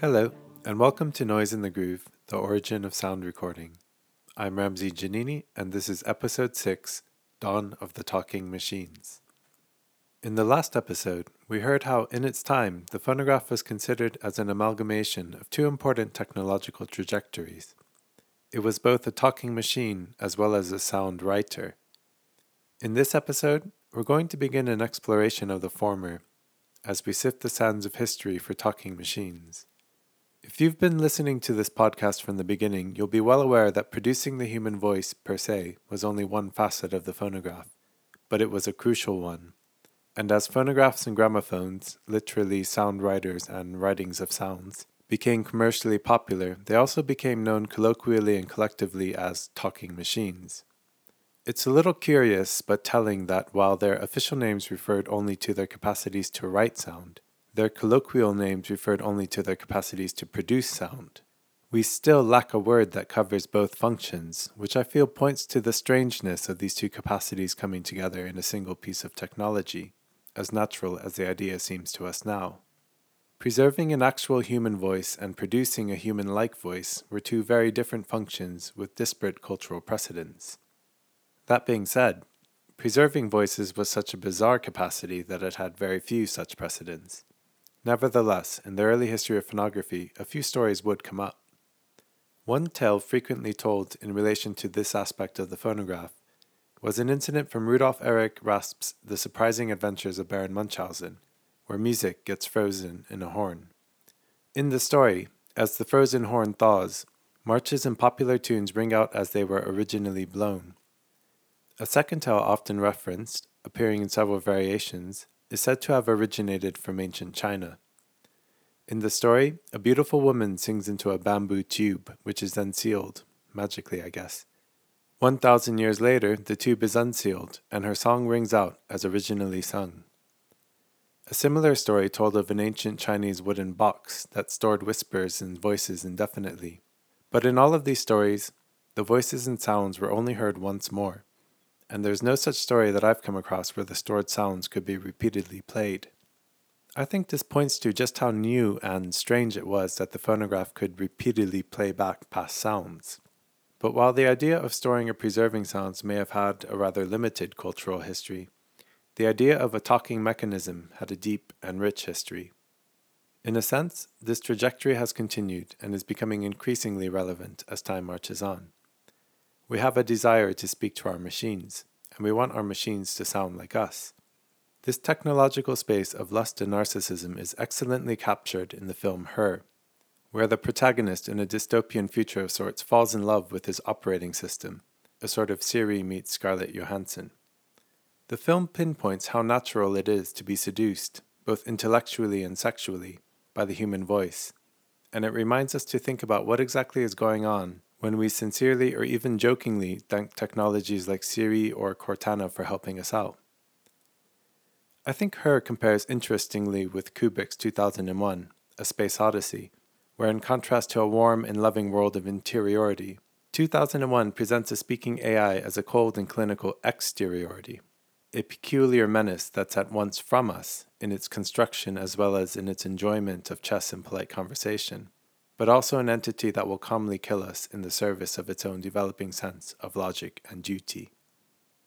Hello, and welcome to Noise in the Groove, the origin of sound recording. I'm Ramsey Janini, and this is episode 6 Dawn of the Talking Machines. In the last episode, we heard how, in its time, the phonograph was considered as an amalgamation of two important technological trajectories. It was both a talking machine as well as a sound writer. In this episode, we're going to begin an exploration of the former as we sift the sands of history for talking machines. If you've been listening to this podcast from the beginning, you'll be well aware that producing the human voice per se was only one facet of the phonograph, but it was a crucial one. And as phonographs and gramophones, literally sound writers and writings of sounds, became commercially popular, they also became known colloquially and collectively as talking machines. It's a little curious but telling that while their official names referred only to their capacities to write sound, their colloquial names referred only to their capacities to produce sound. We still lack a word that covers both functions, which I feel points to the strangeness of these two capacities coming together in a single piece of technology, as natural as the idea seems to us now. Preserving an actual human voice and producing a human like voice were two very different functions with disparate cultural precedents. That being said, preserving voices was such a bizarre capacity that it had very few such precedents. Nevertheless, in the early history of phonography, a few stories would come up. One tale frequently told in relation to this aspect of the phonograph was an incident from Rudolf Erich Raspe's The Surprising Adventures of Baron Munchausen, where music gets frozen in a horn. In the story, as the frozen horn thaws, marches and popular tunes ring out as they were originally blown. A second tale often referenced, appearing in several variations, is said to have originated from ancient China. In the story, a beautiful woman sings into a bamboo tube, which is then sealed, magically, I guess. One thousand years later, the tube is unsealed, and her song rings out as originally sung. A similar story told of an ancient Chinese wooden box that stored whispers and voices indefinitely. But in all of these stories, the voices and sounds were only heard once more and there's no such story that I've come across where the stored sounds could be repeatedly played. I think this points to just how new and strange it was that the phonograph could repeatedly play back past sounds. But while the idea of storing or preserving sounds may have had a rather limited cultural history, the idea of a talking mechanism had a deep and rich history. In a sense, this trajectory has continued and is becoming increasingly relevant as time marches on. We have a desire to speak to our machines, and we want our machines to sound like us. This technological space of lust and narcissism is excellently captured in the film Her, where the protagonist in a dystopian future of sorts falls in love with his operating system, a sort of Siri meets Scarlett Johansson. The film pinpoints how natural it is to be seduced, both intellectually and sexually, by the human voice, and it reminds us to think about what exactly is going on when we sincerely or even jokingly thank technologies like Siri or Cortana for helping us out. I think Her compares interestingly with Kubrick's 2001, A Space Odyssey, where in contrast to a warm and loving world of interiority, 2001 presents a speaking AI as a cold and clinical exteriority, a peculiar menace that's at once from us in its construction as well as in its enjoyment of chess and polite conversation but also an entity that will calmly kill us in the service of its own developing sense of logic and duty.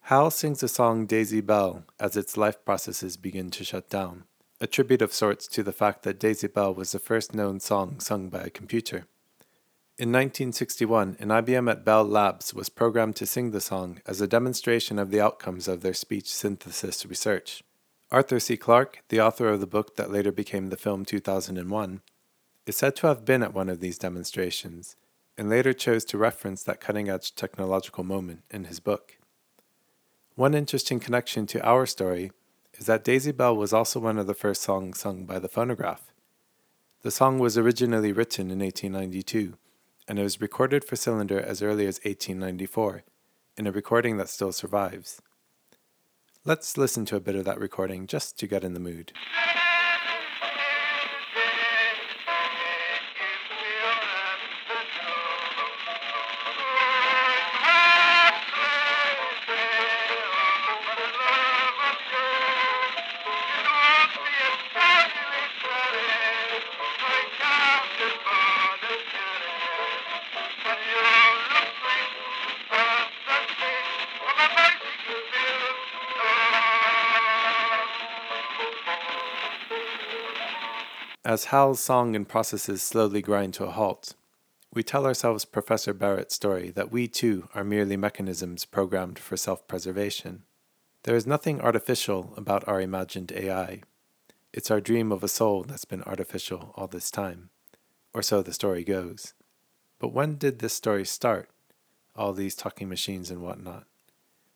Hal sings the song Daisy Bell as its life processes begin to shut down, a tribute of sorts to the fact that Daisy Bell was the first known song sung by a computer. In 1961, an IBM at Bell Labs was programmed to sing the song as a demonstration of the outcomes of their speech synthesis research. Arthur C. Clarke, the author of the book that later became the film 2001, is said to have been at one of these demonstrations, and later chose to reference that cutting edge technological moment in his book. One interesting connection to our story is that Daisy Bell was also one of the first songs sung by the phonograph. The song was originally written in 1892, and it was recorded for cylinder as early as 1894, in a recording that still survives. Let's listen to a bit of that recording just to get in the mood. As Hal's song and processes slowly grind to a halt, we tell ourselves Professor Barrett's story that we too are merely mechanisms programmed for self preservation. There is nothing artificial about our imagined AI. It's our dream of a soul that's been artificial all this time. Or so the story goes. But when did this story start? All these talking machines and whatnot.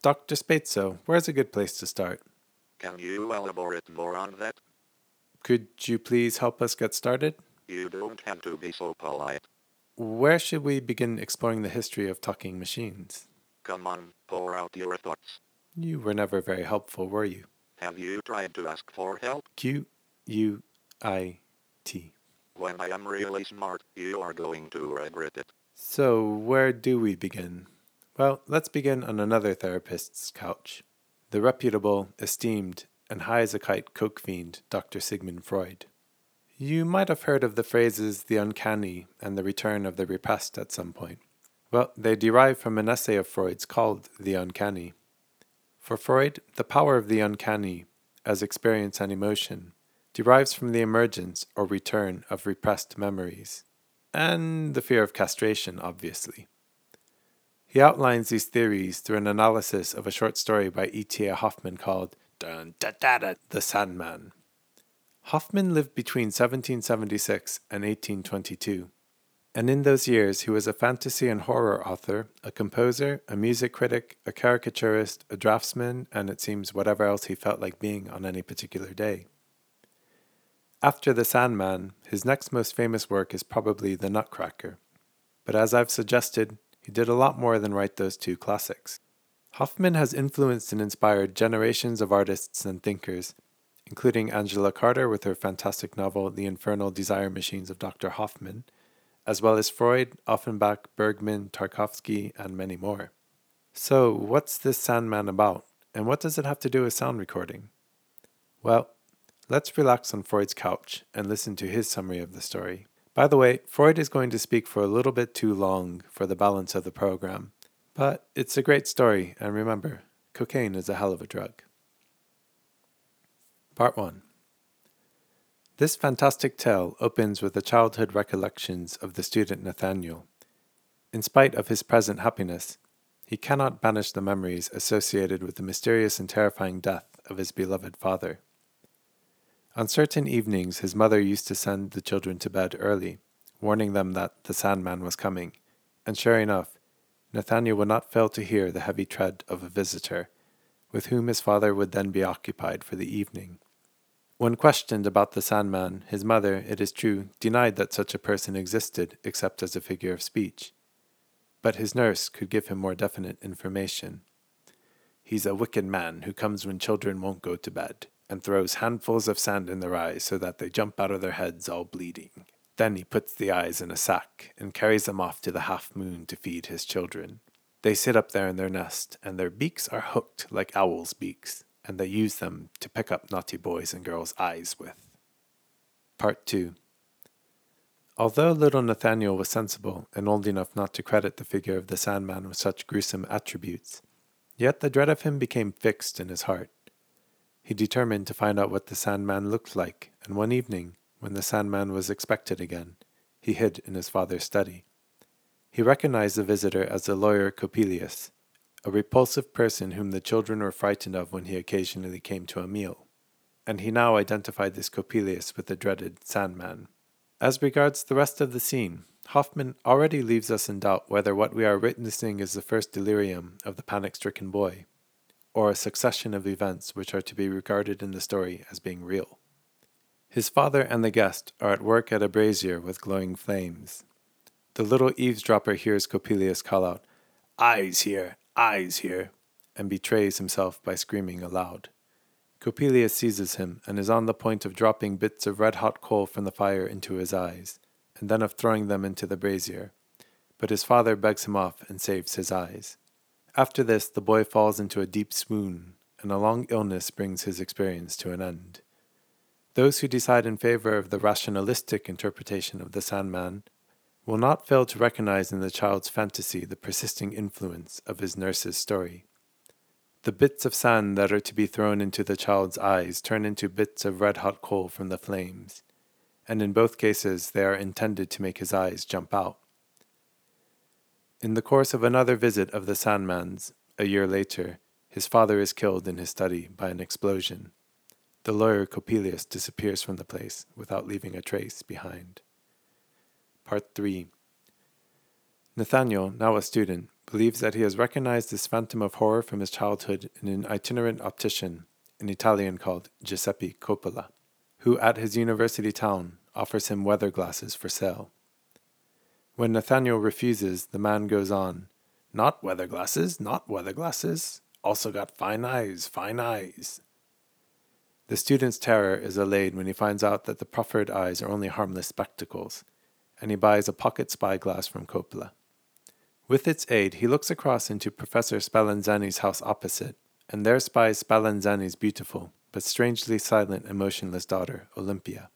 Dr. Sbaitso, where's a good place to start? Can you elaborate more on that? Could you please help us get started? You don't have to be so polite. Where should we begin exploring the history of talking machines? Come on, pour out your thoughts. You were never very helpful, were you? Have you tried to ask for help? Q U I T. When I am really smart, you are going to regret it. So, where do we begin? Well, let's begin on another therapist's couch. The reputable, esteemed, and high as a kite coke fiend, Dr. Sigmund Freud. You might have heard of the phrases the uncanny and the return of the repressed at some point. Well, they derive from an essay of Freud's called The Uncanny. For Freud, the power of the uncanny, as experience and emotion, derives from the emergence or return of repressed memories, and the fear of castration, obviously. He outlines these theories through an analysis of a short story by E.T.A. Hoffmann called Dun, da, da, da, The Sandman. Hoffmann lived between 1776 and 1822 and in those years he was a fantasy and horror author, a composer, a music critic, a caricaturist, a draftsman, and it seems whatever else he felt like being on any particular day. After The Sandman, his next most famous work is probably The Nutcracker. But as I've suggested, he did a lot more than write those two classics. Hoffmann has influenced and inspired generations of artists and thinkers, including Angela Carter with her fantastic novel The Infernal Desire Machines of Dr. Hoffman, as well as Freud, Offenbach, Bergman, Tarkovsky, and many more. So, what's this Sandman about, and what does it have to do with sound recording? Well, let's relax on Freud's couch and listen to his summary of the story. By the way, Freud is going to speak for a little bit too long for the balance of the program, but it's a great story, and remember, cocaine is a hell of a drug. Part 1 this fantastic tale opens with the childhood recollections of the student Nathaniel. In spite of his present happiness, he cannot banish the memories associated with the mysterious and terrifying death of his beloved father. On certain evenings, his mother used to send the children to bed early, warning them that the Sandman was coming, and sure enough, Nathaniel would not fail to hear the heavy tread of a visitor, with whom his father would then be occupied for the evening. When questioned about the Sandman, his mother, it is true, denied that such a person existed except as a figure of speech. But his nurse could give him more definite information. He's a wicked man who comes when children won't go to bed, and throws handfuls of sand in their eyes so that they jump out of their heads all bleeding. Then he puts the eyes in a sack and carries them off to the half moon to feed his children. They sit up there in their nest, and their beaks are hooked like owls' beaks, and they use them to pick up naughty boys and girls' eyes with. Part 2 Although little Nathaniel was sensible and old enough not to credit the figure of the Sandman with such gruesome attributes, yet the dread of him became fixed in his heart. He determined to find out what the Sandman looked like, and one evening, when the Sandman was expected again, he hid in his father's study. He recognized the visitor as the lawyer Coppelius, a repulsive person whom the children were frightened of when he occasionally came to a meal, and he now identified this Coppelius with the dreaded Sandman. As regards the rest of the scene, Hoffmann already leaves us in doubt whether what we are witnessing is the first delirium of the panic stricken boy, or a succession of events which are to be regarded in the story as being real. His father and the guest are at work at a brazier with glowing flames. The little eavesdropper hears Coppelius call out, Eyes here, eyes here, and betrays himself by screaming aloud. Coppelius seizes him and is on the point of dropping bits of red hot coal from the fire into his eyes, and then of throwing them into the brazier. But his father begs him off and saves his eyes. After this, the boy falls into a deep swoon, and a long illness brings his experience to an end. Those who decide in favor of the rationalistic interpretation of the Sandman will not fail to recognize in the child's fantasy the persisting influence of his nurse's story. The bits of sand that are to be thrown into the child's eyes turn into bits of red hot coal from the flames, and in both cases they are intended to make his eyes jump out. In the course of another visit of the Sandmans, a year later, his father is killed in his study by an explosion. The lawyer Coppelius disappears from the place without leaving a trace behind. Part 3 Nathaniel, now a student, believes that he has recognized this phantom of horror from his childhood in an itinerant optician, an Italian called Giuseppe Coppola, who at his university town offers him weather glasses for sale. When Nathaniel refuses, the man goes on, Not weather glasses, not weather glasses. Also got fine eyes, fine eyes. The student's terror is allayed when he finds out that the proffered eyes are only harmless spectacles, and he buys a pocket spyglass from Coppola. With its aid, he looks across into Professor Spallanzani's house opposite, and there spies Spallanzani's beautiful, but strangely silent and motionless daughter, Olympia.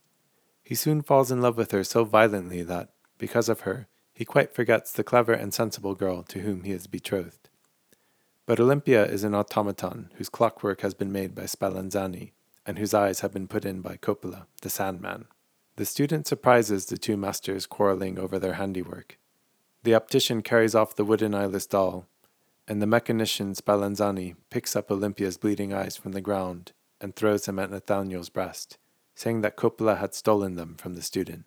He soon falls in love with her so violently that, because of her, he quite forgets the clever and sensible girl to whom he is betrothed. But Olympia is an automaton whose clockwork has been made by Spallanzani, and whose eyes have been put in by Coppola, the Sandman. The student surprises the two masters quarreling over their handiwork. The optician carries off the wooden eyeless doll, and the mechanician Spallanzani picks up Olympia's bleeding eyes from the ground and throws them at Nathaniel's breast, saying that Coppola had stolen them from the student.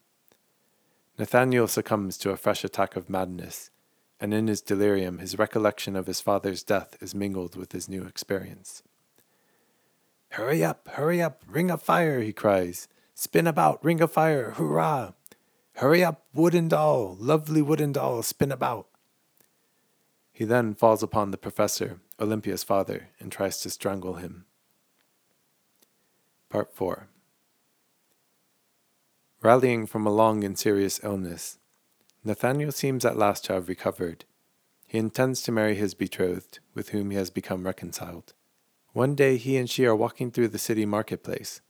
Nathaniel succumbs to a fresh attack of madness, and in his delirium his recollection of his father's death is mingled with his new experience. Hurry up, hurry up, ring of fire, he cries. Spin about, ring of fire, hurrah! Hurry up, wooden doll, lovely wooden doll, spin about. He then falls upon the professor, Olympia's father, and tries to strangle him. Part 4 Rallying from a long and serious illness, Nathaniel seems at last to have recovered. He intends to marry his betrothed, with whom he has become reconciled. One day he and she are walking through the city marketplace,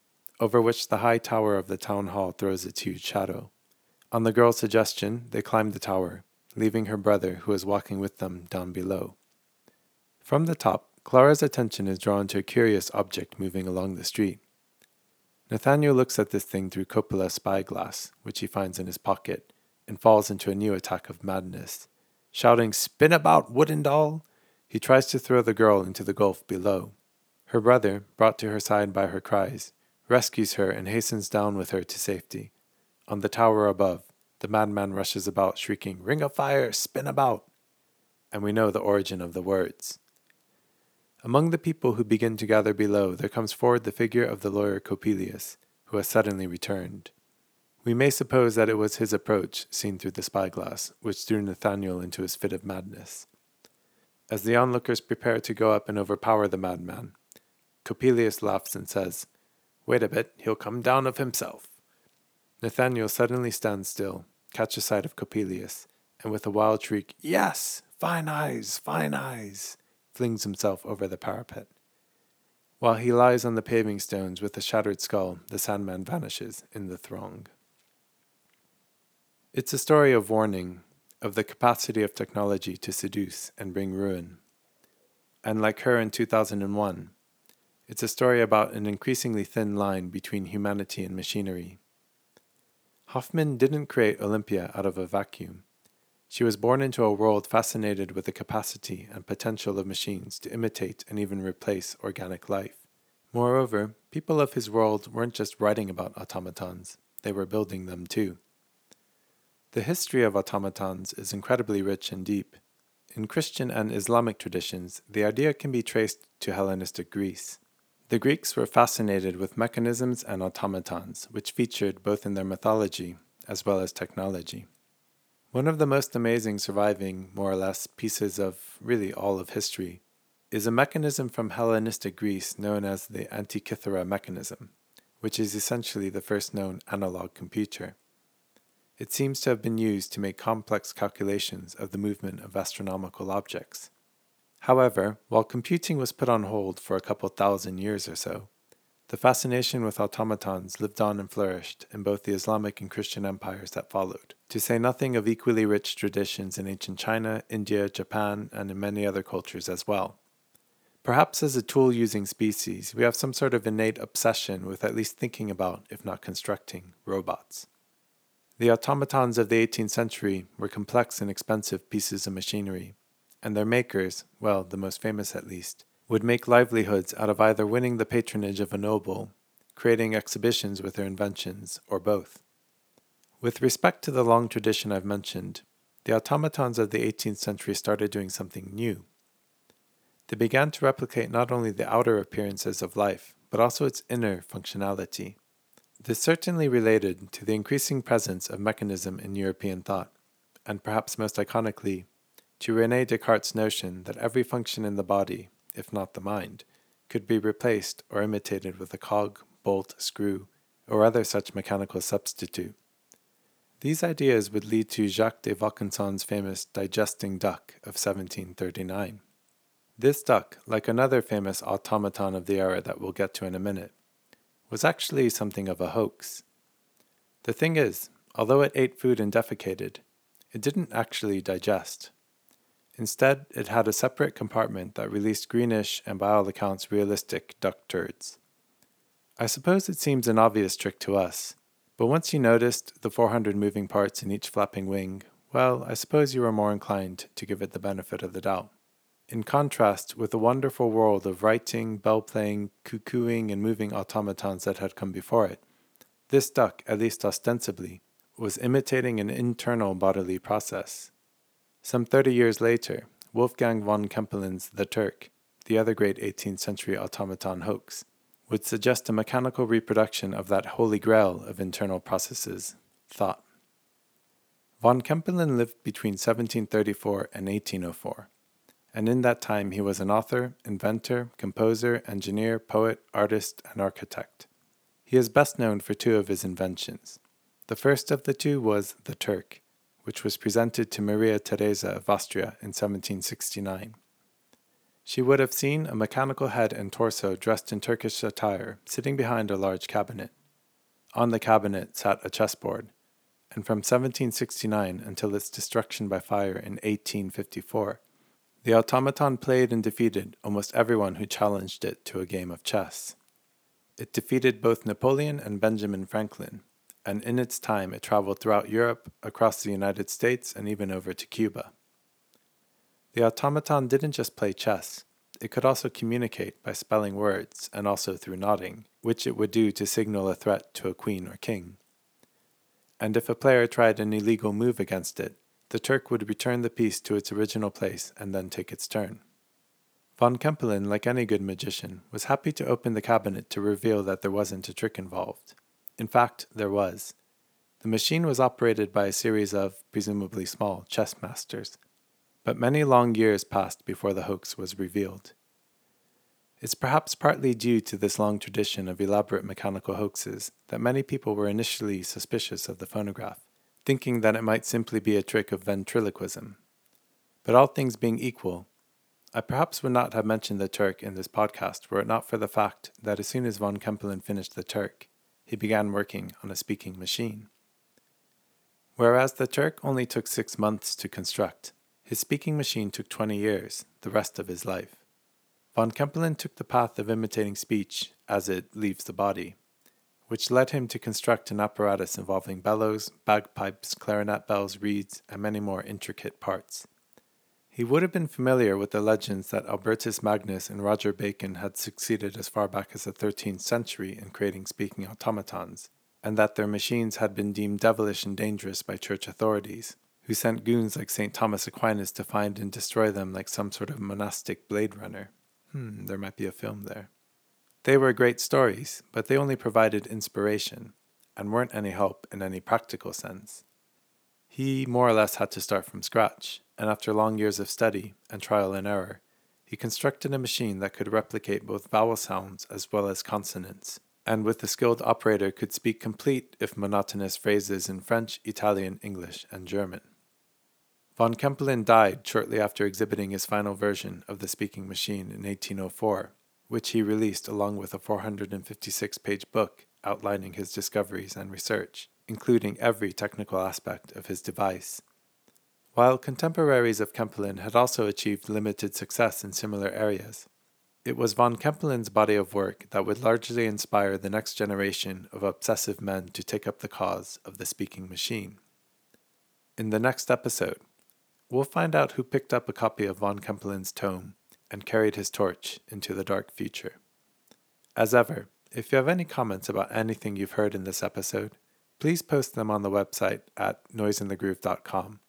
over which the high tower of the town hall throws its huge shadow. On the girl's suggestion, they climb the tower, leaving her brother, who is walking with them, down below. From the top, Clara's attention is drawn to a curious object moving along the street. Nathaniel looks at this thing through Coppola's spyglass, which he finds in his pocket, and falls into a new attack of madness. Shouting, Spin about, wooden doll! He tries to throw the girl into the gulf below. Her brother, brought to her side by her cries, rescues her and hastens down with her to safety. On the tower above, the madman rushes about, shrieking, Ring of fire, spin about! And we know the origin of the words. Among the people who begin to gather below, there comes forward the figure of the lawyer Coppelius, who has suddenly returned. We may suppose that it was his approach, seen through the spyglass, which threw Nathaniel into his fit of madness. As the onlookers prepare to go up and overpower the madman, Coppelius laughs and says, Wait a bit, he'll come down of himself. Nathaniel suddenly stands still, catches sight of Coppelius, and with a wild shriek, Yes! Fine eyes! Fine eyes! flings himself over the parapet. While he lies on the paving stones with a shattered skull, the Sandman vanishes in the throng. It's a story of warning, of the capacity of technology to seduce and bring ruin. And like her in 2001, it's a story about an increasingly thin line between humanity and machinery. Hoffmann didn't create Olympia out of a vacuum. She was born into a world fascinated with the capacity and potential of machines to imitate and even replace organic life. Moreover, people of his world weren't just writing about automatons, they were building them too. The history of automatons is incredibly rich and deep. In Christian and Islamic traditions, the idea can be traced to Hellenistic Greece. The Greeks were fascinated with mechanisms and automatons, which featured both in their mythology as well as technology. One of the most amazing surviving, more or less, pieces of really all of history is a mechanism from Hellenistic Greece known as the Antikythera mechanism, which is essentially the first known analog computer. It seems to have been used to make complex calculations of the movement of astronomical objects. However, while computing was put on hold for a couple thousand years or so, the fascination with automatons lived on and flourished in both the Islamic and Christian empires that followed, to say nothing of equally rich traditions in ancient China, India, Japan, and in many other cultures as well. Perhaps as a tool using species, we have some sort of innate obsession with at least thinking about, if not constructing, robots. The automatons of the 18th century were complex and expensive pieces of machinery, and their makers, well, the most famous at least, would make livelihoods out of either winning the patronage of a noble, creating exhibitions with their inventions, or both. With respect to the long tradition I've mentioned, the automatons of the 18th century started doing something new. They began to replicate not only the outer appearances of life, but also its inner functionality. This certainly related to the increasing presence of mechanism in European thought, and perhaps most iconically, to Rene Descartes' notion that every function in the body, if not the mind, could be replaced or imitated with a cog, bolt, screw, or other such mechanical substitute. These ideas would lead to Jacques de Vaucanson's famous digesting duck of 1739. This duck, like another famous automaton of the era that we'll get to in a minute, was actually something of a hoax. The thing is, although it ate food and defecated, it didn't actually digest. Instead, it had a separate compartment that released greenish and by all accounts realistic duck turds. I suppose it seems an obvious trick to us, but once you noticed the 400 moving parts in each flapping wing, well, I suppose you were more inclined to give it the benefit of the doubt. In contrast with the wonderful world of writing, bell playing, cuckooing, and moving automatons that had come before it, this duck, at least ostensibly, was imitating an internal bodily process. Some 30 years later, Wolfgang von Kempelen's The Turk, the other great 18th century automaton hoax, would suggest a mechanical reproduction of that holy grail of internal processes, thought. Von Kempelen lived between 1734 and 1804 and in that time he was an author, inventor, composer, engineer, poet, artist, and architect. He is best known for two of his inventions. The first of the two was the Turk, which was presented to Maria Theresa of Austria in 1769. She would have seen a mechanical head and torso dressed in Turkish attire sitting behind a large cabinet. On the cabinet sat a chessboard, and from 1769 until its destruction by fire in 1854, the automaton played and defeated almost everyone who challenged it to a game of chess. It defeated both Napoleon and Benjamin Franklin, and in its time it traveled throughout Europe, across the United States, and even over to Cuba. The automaton didn't just play chess, it could also communicate by spelling words and also through nodding, which it would do to signal a threat to a queen or king. And if a player tried an illegal move against it, the Turk would return the piece to its original place and then take its turn. Von Kempelen, like any good magician, was happy to open the cabinet to reveal that there wasn't a trick involved. In fact, there was. The machine was operated by a series of, presumably small, chess masters. But many long years passed before the hoax was revealed. It's perhaps partly due to this long tradition of elaborate mechanical hoaxes that many people were initially suspicious of the phonograph thinking that it might simply be a trick of ventriloquism. But all things being equal, I perhaps would not have mentioned the Turk in this podcast were it not for the fact that as soon as von Kempelen finished the Turk, he began working on a speaking machine. Whereas the Turk only took six months to construct, his speaking machine took 20 years, the rest of his life. Von Kempelen took the path of imitating speech as it leaves the body, which led him to construct an apparatus involving bellows, bagpipes, clarinet bells, reeds, and many more intricate parts. He would have been familiar with the legends that Albertus Magnus and Roger Bacon had succeeded as far back as the 13th century in creating speaking automatons, and that their machines had been deemed devilish and dangerous by church authorities, who sent goons like St. Thomas Aquinas to find and destroy them like some sort of monastic blade runner. Hmm, there might be a film there. They were great stories, but they only provided inspiration and weren't any help in any practical sense. He more or less had to start from scratch, and after long years of study and trial and error, he constructed a machine that could replicate both vowel sounds as well as consonants, and with a skilled operator could speak complete if monotonous phrases in French, Italian, English, and German. Von Kempelen died shortly after exhibiting his final version of the speaking machine in 1804 which he released along with a 456 page book outlining his discoveries and research, including every technical aspect of his device. While contemporaries of Kempelen had also achieved limited success in similar areas, It was von Kempelen's body of work that would largely inspire the next generation of obsessive men to take up the cause of the speaking machine. In the next episode, we'll find out who picked up a copy of von Kempelen's tome and carried his torch into the dark future. As ever, if you have any comments about anything you've heard in this episode, please post them on the website at noiseinthegroove.com,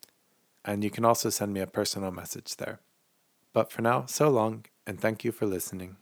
and you can also send me a personal message there. But for now, so long, and thank you for listening.